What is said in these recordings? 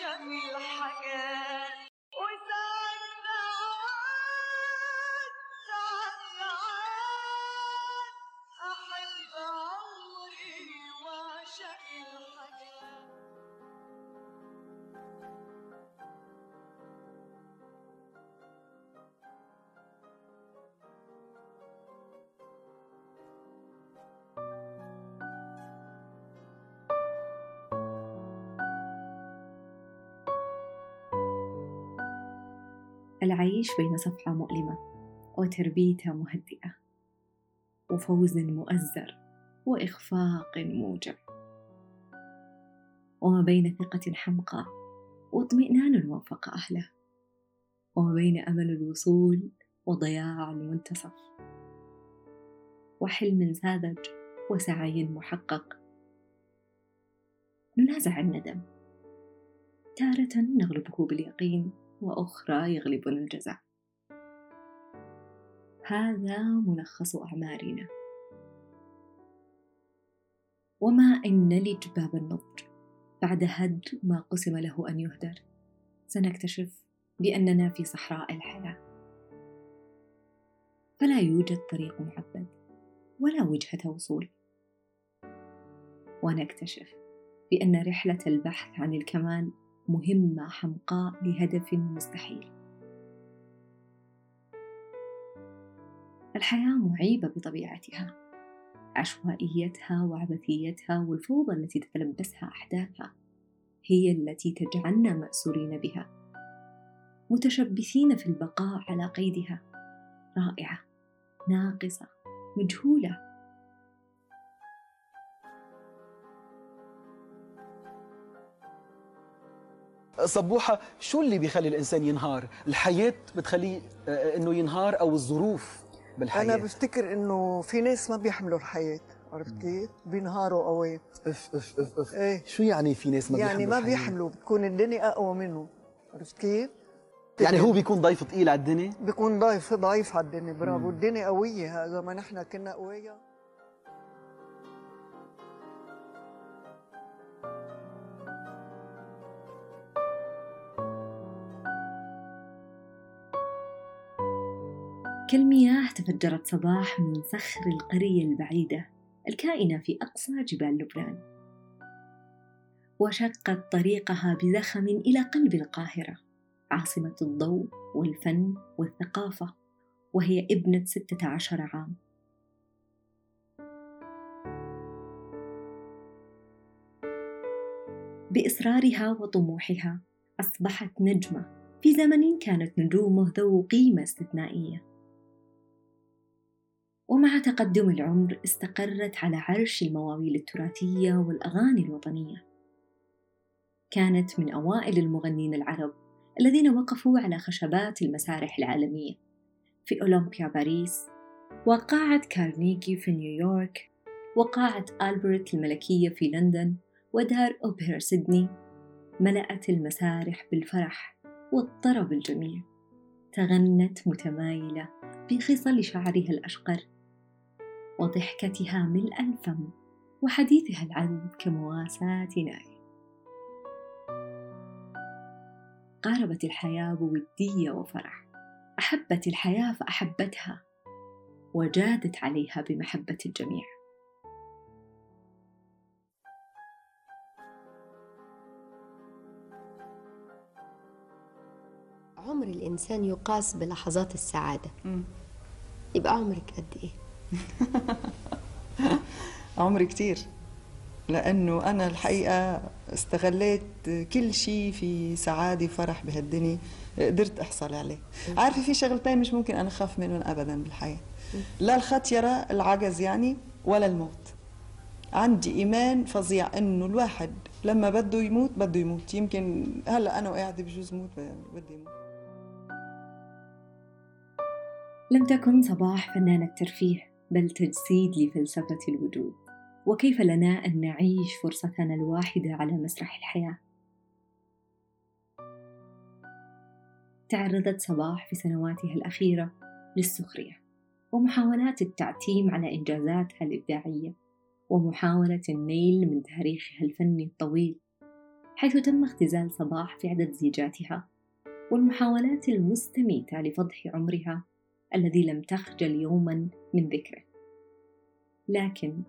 وعشق الحياة العيش بين صفحة مؤلمة وتربية مهدئة وفوز مؤزر وإخفاق موجع وما بين ثقة حمقى واطمئنان وافق أهله. وما بين أمل الوصول وضياع المنتصف. وحلم ساذج وسعي محقق. ننازع الندم. تارة نغلبه باليقين. وأخرى يغلبنا الجزع. هذا ملخص أعمارنا. وما إن نلج باب النضج؟ بعد هد ما قسم له أن يهدر. سنكتشف بأننا في صحراء الحياة. فلا يوجد طريق معبد ولا وجهة وصول. ونكتشف بأن رحلة البحث عن الكمال مهمة حمقاء لهدف مستحيل. الحياة معيبة بطبيعتها. عشوائيتها وعبثيتها والفوضى التي تتلبسها أحداثها هي التي تجعلنا مأسورين بها. متشبثين في البقاء على قيدها. رائعة ناقصة مجهولة. صبوحة شو اللي بيخلي الإنسان ينهار؟ الحياة بتخليه آه، إنه ينهار أو الظروف بالحياة أنا بفتكر إنه في ناس ما بيحملوا الحياة عرفت كيف؟ بينهاروا قوي إف إف إف إف إيه شو يعني في ناس ما يعني ما الحياة؟ بيحملوا بتكون الدنيا أقوى منه عرفت كيف؟ يعني هو بيكون ضيف ثقيل على الدنيا؟ بيكون ضعيف ضعيف على الدنيا برافو. الدنيا قوية هذا ما نحن كنا قوية كالمياه تفجرت صباح من صخر القرية البعيدة الكائنة في أقصى جبال لبنان. وشقت طريقها بزخم إلى قلب القاهرة عاصمة الضوء والفن والثقافة وهي ابنة ستة عشر عام. بإصرارها وطموحها أصبحت نجمة في زمن كانت نجومه ذو قيمة استثنائية. ومع تقدم العمر استقرت على عرش المواويل التراثية والأغاني الوطنية. كانت من أوائل المغنين العرب الذين وقفوا على خشبات المسارح العالمية. في أولمبيا باريس وقاعة كارنيجي في نيويورك وقاعة ألبرت الملكية في لندن ودار أوبرا سيدني ملأت المسارح بالفرح والطرب الجميل. تغنت متمايلة بخصل شعرها الأشقر وضحكتها ملء الفم وحديثها العذب كمواساة ناي قاربت الحياة بودية وفرح أحبت الحياة فأحبتها وجادت عليها بمحبة الجميع. عمر الإنسان يقاس بلحظات السعادة. يبقى عمرك قد إيه؟ عمري كتير. لأنه أنا الحقيقة استغليت كل شيء في سعادة وفرح بهالدنيا قدرت أحصل عليه. عارفة في شغلتين مش ممكن أنا أخاف منهم أبدا بالحياة. لا الخطيرة العجز يعني ولا الموت. عندي إيمان فظيع إنه الواحد لما بده يموت بده يموت. يمكن هلأ أنا وقاعدة بجوز موت بدي يموت لم تكن صباح فنانة ترفيه. بل تجسيد لفلسفة الوجود. وكيف لنا أن نعيش فرصتنا الواحدة على مسرح الحياة؟ تعرضت صباح في سنواتها الأخيرة للسخرية ومحاولات التعتيم على إنجازاتها الإبداعية ومحاولة النيل من تاريخها الفني الطويل حيث تم اختزال صباح في عدد زيجاتها والمحاولات المستميتة لفضح عمرها الذي لم تخجل يوما من ذكره. لكن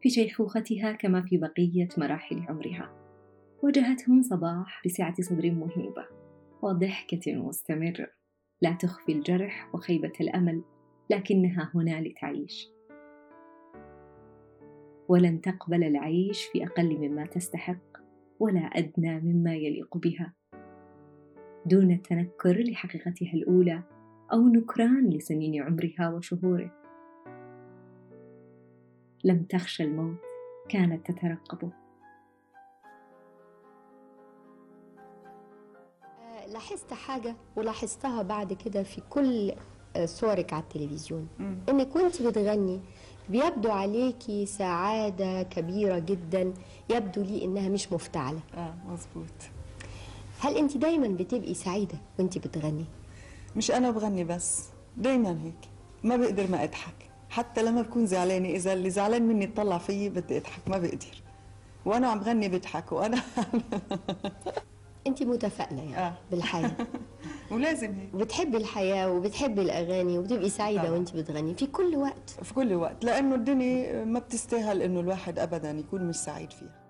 في شيخوختها كما في بقية مراحل عمرها واجهتهم صباح بسعة صدر مهيبة وضحكة مستمرة. لا تخفي الجرح وخيبة الأمل لكنها هنا لتعيش. ولن تقبل العيش في أقل مما تستحق ولا أدنى مما يليق بها. دون التنكر لحقيقتها الأولى أو نكران لسنين عمرها وشهوره. لم تخشى الموت كانت تترقبه آه، لاحظت حاجة ولاحظتها بعد كده في كل آه، صورك على التلفزيون. إنك وأنت بتغني بيبدو عليكي سعادة كبيرة جدا يبدو لي إنها مش مفتعلة. آه مزبوط هل أنت دايما بتبقي سعيدة وأنت بتغني؟ مش أنا بغني بس دايما هيك. ما بقدر ما أضحك. حتى لما بكون زعلانة إذا اللي زعلان مني يطلع فيي بدي أضحك ما بقدر. وأنا عم غني بضحك وأنا أنت متفائلة يعني آه. بالحياة. ولازم هيك. وبتحبي الحياة وبتحبي الأغاني وبتبقي سعيدة طبعاً. وأنت بتغني. في كل وقت. في كل وقت. لأنه الدنيا ما بتستاهل إنه الواحد ابدا يكون مش سعيد فيها.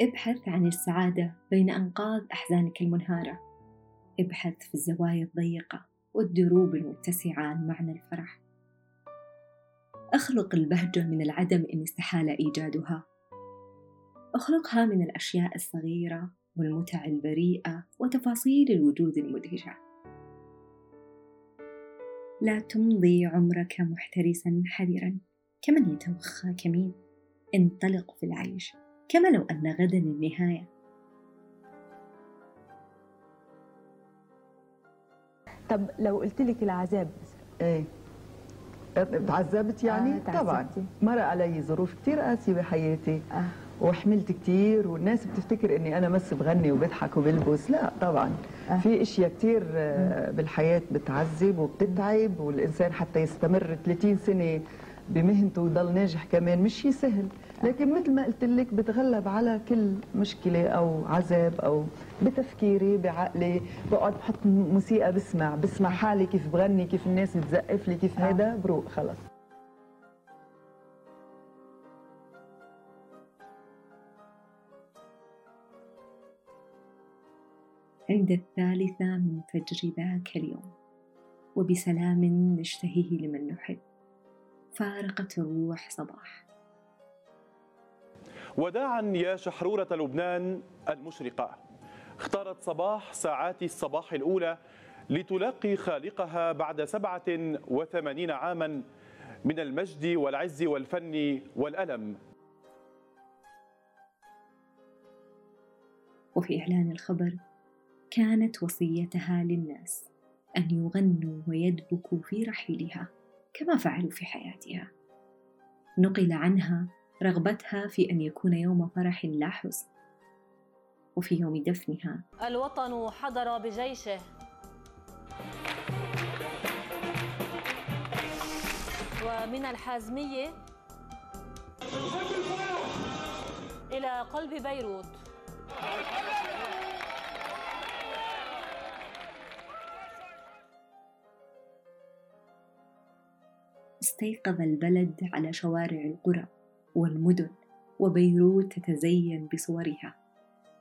ابحث عن السعادة بين أنقاض أحزانك المنهارة. ابحث في الزوايا الضيقة والدروب المتسعة عن معنى الفرح. أخلق البهجة من العدم إن استحال إيجادها. أخلقها من الأشياء الصغيرة والمتع البريئة وتفاصيل الوجود المدهشة. لا تمضي عمرك محترسا حذرا. كمن يتوخى؟ كمين؟ انطلق في العيش. كما لو أن غدا النهاية طب لو قلت لك العذاب إيه تعذبت يعني؟ آه،. طبعا مر علي ظروف كثير قاسية بحياتي آه. وحملت كثير والناس بتفتكر إني أنا بس بغني وبضحك وبلبس لا طبعا آه. في أشياء كثير آه، بالحياة بتعذب وبتتعب والإنسان حتى يستمر 30 سنة بمهنته ويضل ناجح كمان مش شيء سهل. لكن مثل ما قلت لك بتغلب على كل مشكلة أو عذاب أو بتفكيري بعقلي بقعد بحط موسيقى بسمع بسمع حالي كيف بغني كيف الناس بتزقف لي كيف هذا بروق خلص. عند الثالثة من فجر ذاك اليوم وبسلام نشتهيه لمن نحب. فارقت الروح صباح وداعا يا شحرورة لبنان المشرقة. اختارت صباح ساعات الصباح الأولى لتلاقي خالقها بعد سبعة وثمانين عاما من المجد والعز والفن والألم. وفي إعلان الخبر كانت وصيتها للناس أن يغنوا ويدبكوا في رحيلها. كما فعلوا في حياتها. نقل عنها رغبتها في أن يكون يوم فرح لا حزن. وفي يوم دفنها. الوطن حضر بجيشه. ومن الحازمية إلى قلب بيروت. استيقظ البلد على شوارع القرى والمدن وبيروت تتزين بصورها.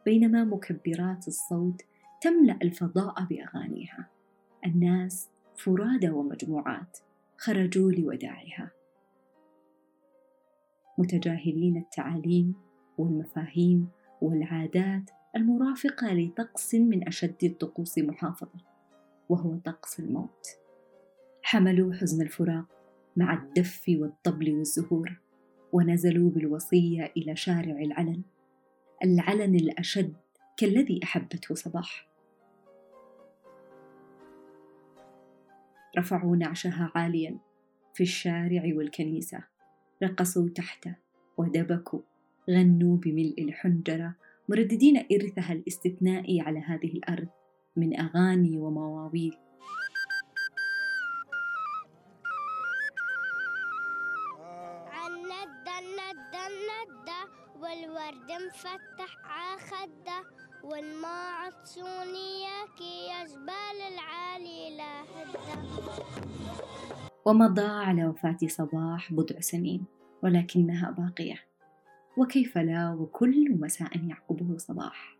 بينما مكبرات الصوت تملأ الفضاء بأغانيها. الناس فرادى ومجموعات خرجوا لوداعها. متجاهلين التعاليم والمفاهيم والعادات المرافقة لطقس من أشد الطقوس محافظة وهو طقس الموت. حملوا حزن الفراق مع الدف والطبل والزهور ونزلوا بالوصية إلى شارع العلن. العلن الأشد كالذي أحبته صباح. رفعوا نعشها عاليا في الشارع والكنيسة رقصوا تحته ودبكوا غنوا بملء الحنجرة مرددين إرثها الاستثنائي على هذه الأرض من أغاني ومواويل. والما عطشوني ياكي يا جبال العالي لا ومضى على وفاة صباح بضع سنين ولكنها باقية. وكيف لا وكل مساء يعقبه صباح؟